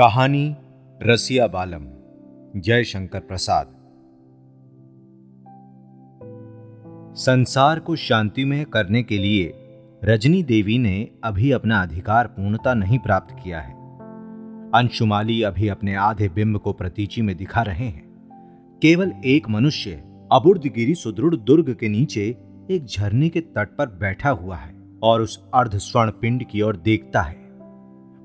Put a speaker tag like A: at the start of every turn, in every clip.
A: कहानी रसिया बालम जय शंकर प्रसाद। संसार को शांतिमय करने के लिए रजनी देवी ने अभी अपना अधिकार पूर्णता नहीं प्राप्त किया है। अंशुमाली अभी अपने आधे बिंब को प्रतीची में दिखा रहे हैं। केवल एक मनुष्य, अबुर्दगिरी सुदृढ़ दुर्ग के नीचे एक झरने के तट पर बैठा हुआ है और उस अर्ध स्वर्ण पिंड की ओर देखता है।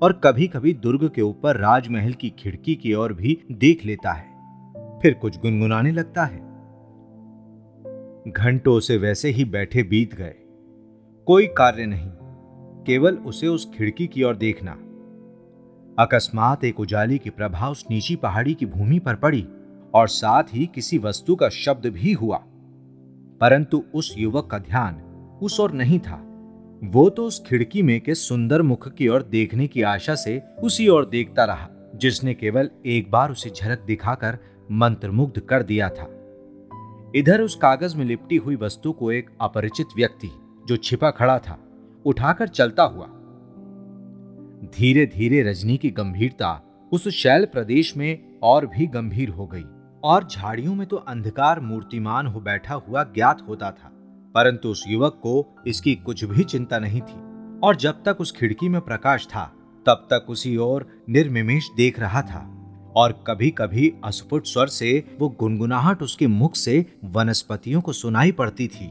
A: और कभी कभी दुर्ग के ऊपर राजमहल की खिड़की की ओर भी देख लेता है। फिर कुछ गुनगुनाने लगता है। घंटों से वैसे ही बैठे बीत गए। कोई कार्य नहीं, केवल उसे उस खिड़की की ओर देखना। अकस्मात एक उजाली की प्रभा उस नीची पहाड़ी की भूमि पर पड़ी और साथ ही किसी वस्तु का शब्द भी हुआ। परंतु उस युवक का ध्यान उस ओर नहीं था। वो तो उस खिड़की में के सुंदर मुख की ओर देखने की आशा से उसी ओर देखता रहा, जिसने केवल एक बार उसे झलक दिखाकर मंत्रमुग्ध कर दिया था। इधर उस कागज़ में लिपटी हुई वस्तु को एक अपरिचित व्यक्ति, जो छिपा खड़ा था, उठाकर चलता हुआ। धीरे धीरे रजनी की गंभीरता उस शैल प्रदेश में और भी गंभीर हो गई, और झाड़ियों में तो अंधकार मूर्तिमान हो बैठा हुआ ज्ञात होता था। परंतु उस युवक को इसकी कुछ भी चिंता नहीं थी। और जब तक उस खिड़की में प्रकाश था, तब तक उसी ओर निर्मिमेश देख रहा था। और कभी कभी अस्फुट स्वर से वो गुनगुनाहट उसके मुख से वनस्पतियों को सुनाई पड़ती थी।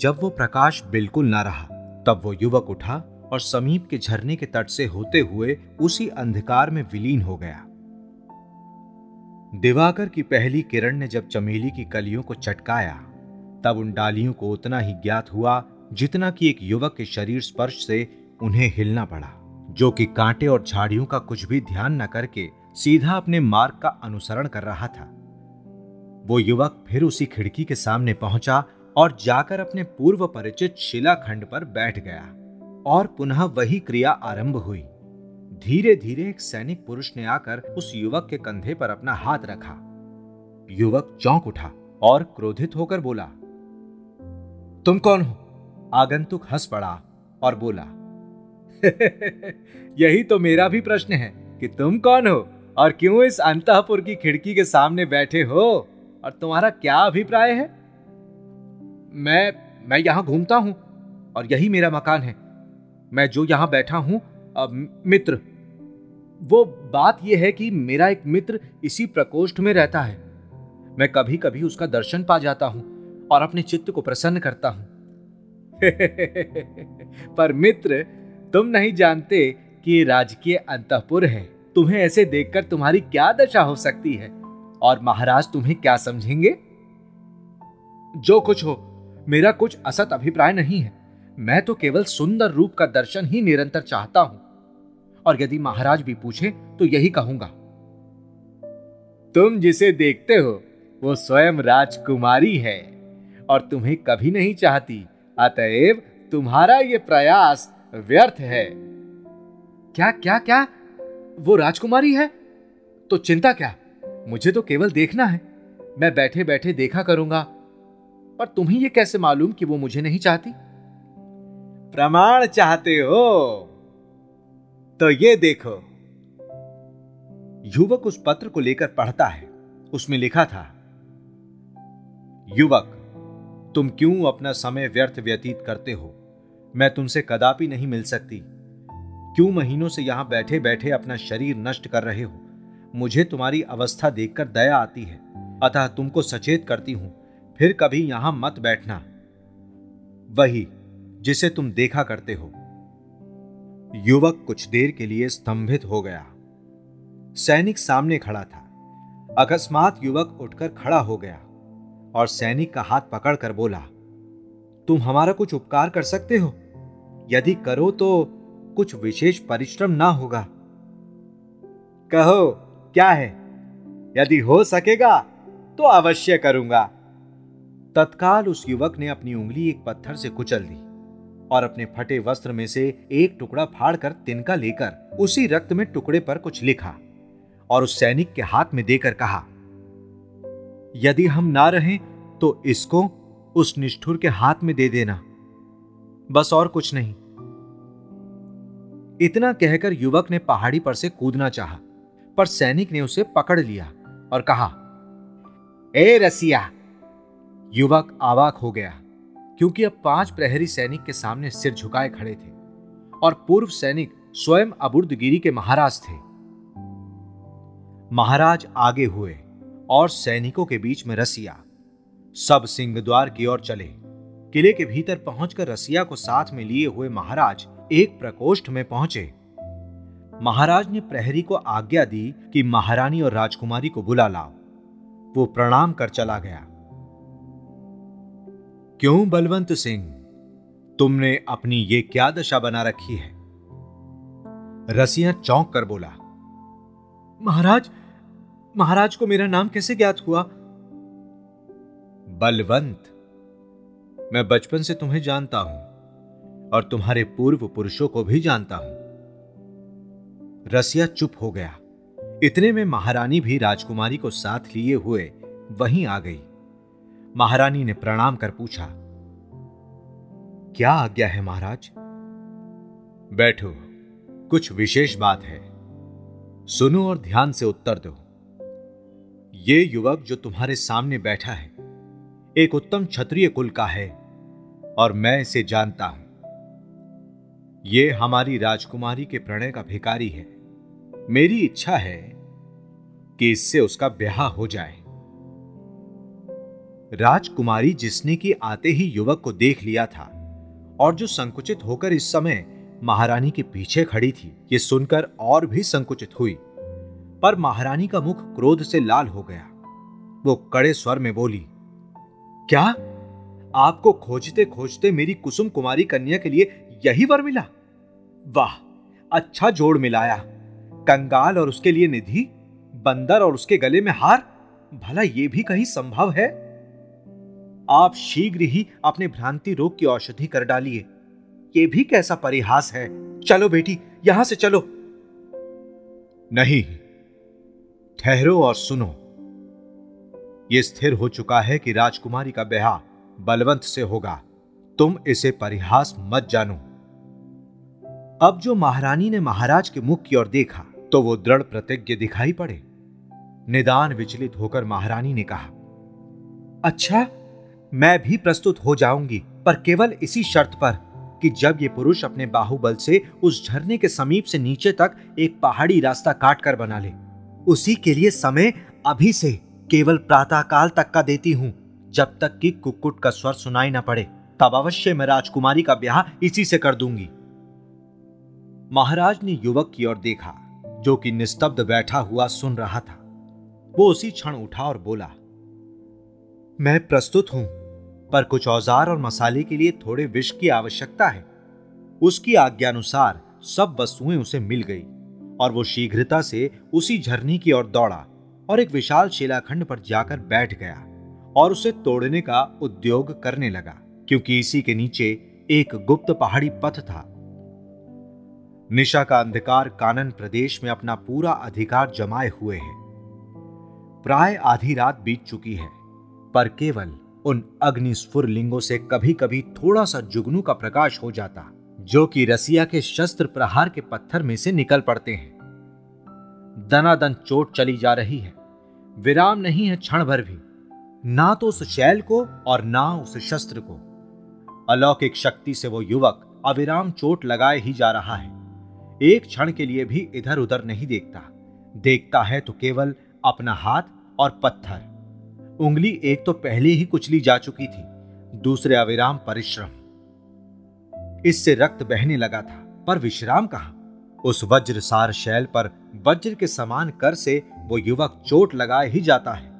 A: जब वो प्रकाश बिल्कुल ना रहा, तब वो युवक उठा और समीप के झरने के तट से होते हुए उसी अंधकार में विलीन हो गया। दिवाकर की पहली किरण ने जब चमेली की कलियों को चटकाया तब उन डालियों को उतना ही ज्ञात हुआ जितना कि एक युवक के शरीर स्पर्श से उन्हें हिलना पड़ा, जो कि कांटे और झाड़ियों का कुछ भी ध्यान न करके सीधा अपने मार्ग का अनुसरण कर रहा था। वो युवक फिर उसी खिड़की के सामने पहुँचा और जाकर अपने पूर्व परिचित शिलाखंड पर बैठ गया और पुनः वही क्रिया आरंभ हुई। धीरे धीरे एक सैनिक पुरुष ने आकर उस युवक के कंधे पर अपना हाथ रखा। युवक चौंक उठा और क्रोधित होकर बोला तुम कौन हो? आगंतुक हंस पड़ा और बोला, यही तो मेरा भी प्रश्न है कि तुम कौन हो और क्यों इस अंतपुर की खिड़की के सामने बैठे हो और तुम्हारा क्या अभिप्राय है? मैं मैं यहाँ घूमता हूँ और यही मेरा मकान है। मैं जो यहाँ बैठा हूँ मित्र, वो बात यह है कि मेरा एक मित्र इसी प्रकोष्ठ में रहता है। मैं कभी कभी उसका दर्शन पा जाता हूँ। और अपने चित्त को प्रसन्न करता हूँ। पर मित्र, तुम नहीं जानते कि राजकीय अंतपुर है। तुम्हें ऐसे देखकर तुम्हारी क्या दशा हो सकती है? और महाराज, तुम्हें क्या समझेंगे? जो कुछ हो, मेरा कुछ असत अभिप्राय नहीं है। मैं तो केवल सुंदर रूप का दर्शन ही निरंतर चाहता हूँ। और यदि महाराज भी पूछे तो यही कहूँगा। तुम जिसे देखते हो, वो स्वयं राजकुमारी है। और तुम्हें कभी नहीं चाहती। अतएव तुम्हारा ये प्रयास व्यर्थ है। क्या क्या क्या? वो राजकुमारी है? तो चिंता क्या? मुझे तो केवल देखना है। मैं बैठे बैठे देखा करूँगा। पर तुम्हें यह कैसे मालूम कि वो मुझे नहीं चाहती? प्रमाण चाहते हो? तो ये देखो। युवक उस पत्र को लेकर पढ़ता है। उसमें लिखा था, युवक तुम क्यों अपना समय व्यर्थ व्यतीत करते हो? मैं तुमसे कदापि नहीं मिल सकती। क्यों महीनों से यहाँ बैठे बैठे अपना शरीर नष्ट कर रहे हो? मुझे तुम्हारी अवस्था देखकर दया आती है। अतः तुमको सचेत करती हूँ, फिर कभी यहाँ मत बैठना। वही, जिसे तुम देखा करते हो। युवक कुछ देर के लिए स्तंभित हो गया। सैनिक सामने खड़ा था। अकस्मात युवक उठकर खड़ा हो गया। और सैनिक का हाथ पकड़कर बोला, तुम हमारा कुछ उपकार कर सकते हो? यदि करो तो कुछ विशेष परिश्रम ना होगा। कहो, क्या है? यदि हो सकेगा तो अवश्य करूँगा। तत्काल उस युवक ने अपनी उंगली एक पत्थर से कुचल दी और अपने फटे वस्त्र में से एक टुकड़ा फाड़कर तिनका लेकर उसी रक्त में टुकड़े पर कुछ लिखा और उस सैनिक के हाथ में देकर कहा यदि हम ना रहें तो इसको उस निष्ठुर के हाथ में दे देना। बस और कुछ नहीं। इतना कहकर युवक ने पहाड़ी पर से कूदना चाहा, पर सैनिक ने उसे पकड़ लिया और कहा ए रसिया! युवक आवाक हो गया क्योंकि अब पाँच प्रहरी सैनिक के सामने सिर झुकाए खड़े थे और पूर्व सैनिक स्वयं अबुर्दगिरी के महाराज थे। महाराज आगे हुए। और सैनिकों के बीच में रसिया। सब सिंह द्वार की ओर चले। किले के भीतर पहुंचकर रसिया को साथ में लिए हुए महाराज एक प्रकोष्ठ में पहुँचे। महाराज ने प्रहरी को आज्ञा दी कि महारानी और राजकुमारी को बुला लाओ। वो प्रणाम कर चला गया। क्यों बलवंत सिंह? तुमने अपनी ये क्या दशा बना रखी है? रसिया चौंक कर बोला,
B: महाराज महाराज को मेरा नाम कैसे ज्ञात हुआ?
A: बलवंत। मैं बचपन से तुम्हें जानता हूँ और तुम्हारे पूर्व पुरुषों को भी जानता हूँ। रसिया चुप हो गया। इतने में महारानी भी राजकुमारी को साथ लिए हुए वहीं आ गई। महारानी ने प्रणाम कर पूछा, क्या आज्ञा है महाराज? बैठो, कुछ विशेष बात है। सुनो और ध्यान से उत्तर दो। ये युवक जो तुम्हारे सामने बैठा है, एक उत्तम क्षत्रिय कुल का है, और मैं इसे जानता हूँ। ये हमारी राजकुमारी के प्रणय का भिकारी है। मेरी इच्छा है कि इससे उसका ब्याह हो जाए। राजकुमारी जिसने की आते ही युवक को देख लिया था, और जो संकुचित होकर इस समय महारानी के पीछे खड़ी थी, ये सुनकर और भी संकुचित हुई। पर महारानी का मुख क्रोध से लाल हो गया। वो कड़े स्वर में बोली, क्या? आपको खोजते खोजते मेरी कुसुम कुमारी कन्या के लिए यही वर मिला? वाह अच्छा जोड़ मिलाया। कंगाल और उसके लिए निधि, बंदर और उसके गले में हार, भला ये भी कहीं संभव है? आप शीघ्र ही अपने भ्रांति रोग की औषधि कर डालिए। ये भी कैसा परिहास है? चलो बेटी, यहाँ से चलो। नहीं ठहरो और सुनो। यह स्थिर हो चुका है कि राजकुमारी का ब्याह बलवंत से होगा। तुम इसे परिहास मत जानो। अब जो महारानी ने महाराज के मुख की ओर देखा तो वो दृढ़ प्रतिज्ञ दिखाई पड़े। निदान विचलित होकर महारानी ने कहा अच्छा मैं भी प्रस्तुत हो जाऊँगी, पर केवल इसी शर्त पर कि जब ये पुरुष अपने बाहुबल से उस झरने के समीप से नीचे तक एक पहाड़ी रास्ता काट कर बना ले उसी के लिए समय अभी से केवल प्रातःकाल तक का देती हूँ। जब तक कि कुक्कुट का स्वर सुनाई ना पड़े, तब अवश्य मैं राजकुमारी का ब्याह इसी से कर दूँगी। महाराज ने युवक की ओर देखा, जो कि निस्तब्ध बैठा हुआ सुन रहा था। वो उसी क्षण उठा और बोला, मैं प्रस्तुत हूँ, पर कुछ औज़ार और मसाले के लिए थोड़े विष की आवश्यकता है। उसकी आज्ञानुसार सब वस्तुएँ उसे मिल गई। और वो शीघ्रता से उसी झरने की ओर दौड़ा और एक विशाल शिलाखंड पर जाकर बैठ गया और उसे तोड़ने का उद्योग करने लगा, क्योंकि इसी के नीचे एक गुप्त पहाड़ी पथ था। निशा का अंधकार कानन प्रदेश में अपना पूरा अधिकार जमाए हुए है। प्राय आधी रात बीत चुकी है, पर केवल उन अग्निस्फुर लिंगों से कभी कभी थोड़ा सा जुगनू का प्रकाश हो जाता। जो कि रसिया के शस्त्र प्रहार के पत्थर में से निकल पड़ते हैं। दनादन चोट चली जा रही है। विराम नहीं है क्षण भर भी। ना तो उस शैल को और ना उस शस्त्र को। अलौकिक शक्ति से वो युवक अविराम चोट लगाए ही जा रहा है। एक क्षण के लिए भी इधर उधर नहीं देखता। देखता है तो केवल अपना हाथ और पत्थर। उंगली एक तो पहले ही कुचली जा चुकी थी। दूसरे अविराम परिश्रम। इससे रक्त बहने लगा था। पर विश्राम कहा? उस वज्र सार शैल पर वज्र के समान कर से वो युवक चोट लगाए ही जाता है।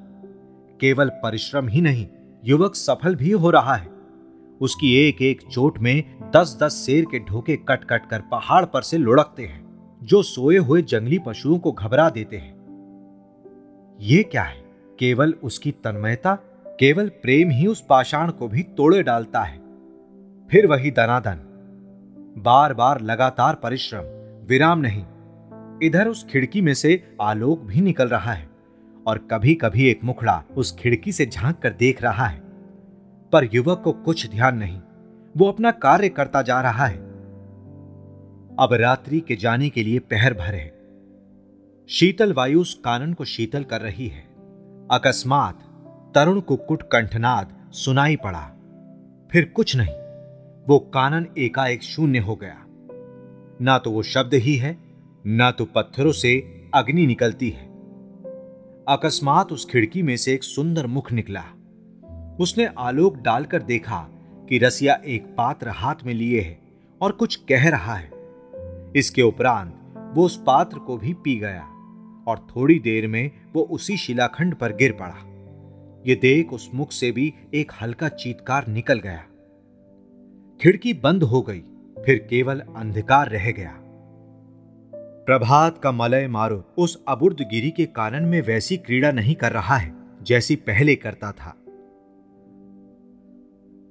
A: केवल परिश्रम ही नहीं, युवक सफल भी हो रहा है। उसकी एक एक चोट में दस दस शेर के ढोके कट कट कर पहाड़ पर से लुढ़कते हैं, जो सोए हुए जंगली पशुओं को घबरा देते हैं। ये क्या है? केवल उसकी तन्मयता, केवल प्रेम ही उस पाषाण को भी तोड़े डालता है। फिर वही दनादन। बार बार लगातार परिश्रम, विराम नहीं। इधर उस खिड़की में से आलोक भी निकल रहा है और कभी कभी एक मुखड़ा उस खिड़की से झाँक कर देख रहा है। पर युवक को कुछ ध्यान नहीं, वो अपना कार्य करता जा रहा है। अब रात्रि के जाने के लिए पहर भर है। शीतल वायु उस कानन को शीतल कर रही है। अकस्मात तरुण कुक्कुट कंठनाद सुनाई पड़ा। फिर कुछ नहीं। वो कानन एकाएक शून्य हो गया। ना तो वो शब्द ही है, ना तो पत्थरों से अग्नि निकलती है। अकस्मात उस खिड़की में से एक सुंदर मुख निकला। उसने आलोक डालकर देखा कि रसिया एक पात्र हाथ में लिए है और कुछ कह रहा है। इसके उपरांत वो उस पात्र को भी पी गया और थोड़ी देर में वो उसी शिलाखंड पर गिर पड़ा। ये देख उस मुख से भी एक हल्का चीतकार निकल गया। खिड़की बंद हो गई, फिर केवल अंधकार रह गया। प्रभात का मलय मारो, उस अबुर्द गिरी के कारण में वैसी क्रीड़ा नहीं कर रहा है, जैसी पहले करता था।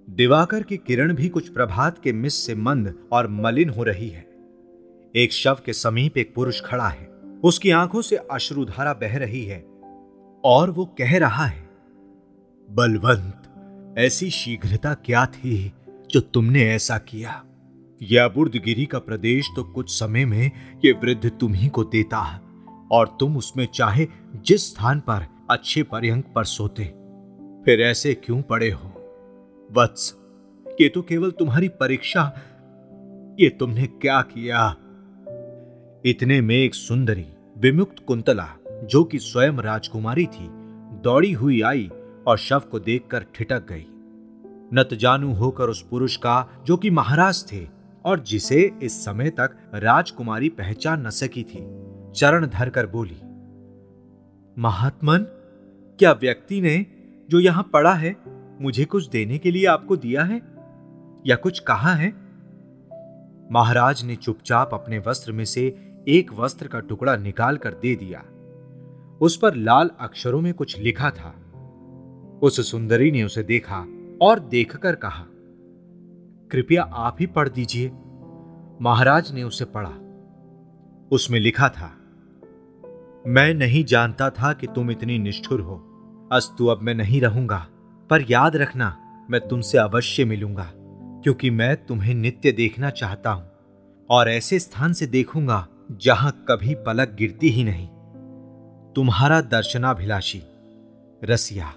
A: दिवाकर की किरण भी कुछ प्रभात के मिस से मंद और मलिन हो रही है। एक शव के समीप एक पुरुष खड़ा है, उसकी आँखों से अश्रुधारा बह रही है, और वो कह रहा है, बलवंत, ऐसी शीघ्रता क्या थी जो तुमने ऐसा किया। यह बुर्दगिरी का प्रदेश तो कुछ समय में ये वृद्ध तुम्ही को देता है, और तुम उसमें चाहे जिस स्थान पर अच्छे पर्यंक पर सोते, फिर ऐसे क्यों पड़े हो? वत्स, ये तो केवल तुम्हारी परीक्षा, ये तुमने क्या किया? इतने में एक सुंदरी, विमुक्त कुंतला, जो कि स्वयं राजकुमारी थी, दौड़ी हुई आई और शव को देखकर ठिटक गई। नतजानू होकर उस पुरुष का, जो कि महाराज थे, और जिसे इस समय तक राजकुमारी पहचान न सकी थी, चरण धरकर बोली, महात्मन, क्या व्यक्ति ने जो यहाँ पड़ा है, मुझे कुछ देने के लिए आपको दिया है? या कुछ कहा है? महाराज ने चुपचाप अपने वस्त्र में से एक वस्त्र का टुकड़ा निकाल कर दे दिया। उस पर लाल अक्षरों में कुछ लिखा था। उस सुंदरी ने उसे देखा और देखकर कहा, कृपया आप ही पढ़ दीजिए। महाराज ने उसे पढ़ा। उसमें लिखा था, मैं नहीं जानता था कि तुम इतनी निष्ठुर हो। अस्तु, अब मैं नहीं रहूँगा। पर याद रखना, मैं तुमसे अवश्य मिलूँगा, क्योंकि मैं तुम्हें नित्य देखना चाहता हूँ। और ऐसे स्थान से देखूँगा, जहाँ कभी पलक गिरती ही नहीं। तुम्हारा दर्शनाभिलाषी, रसिया।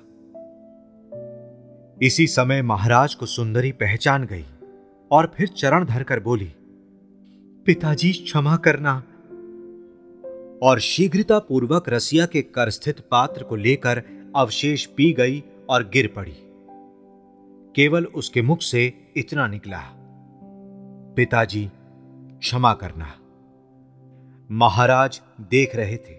A: इसी समय महाराज को सुंदरी पहचान गई और फिर चरण धरकर बोली, पिताजी क्षमा करना। और शीघ्रता पूर्वक रसिया के कर स्थित पात्र को लेकर अवशेष पी गई और गिर पड़ी। केवल उसके मुख से इतना निकला, पिताजी क्षमा करना। महाराज देख रहे थे।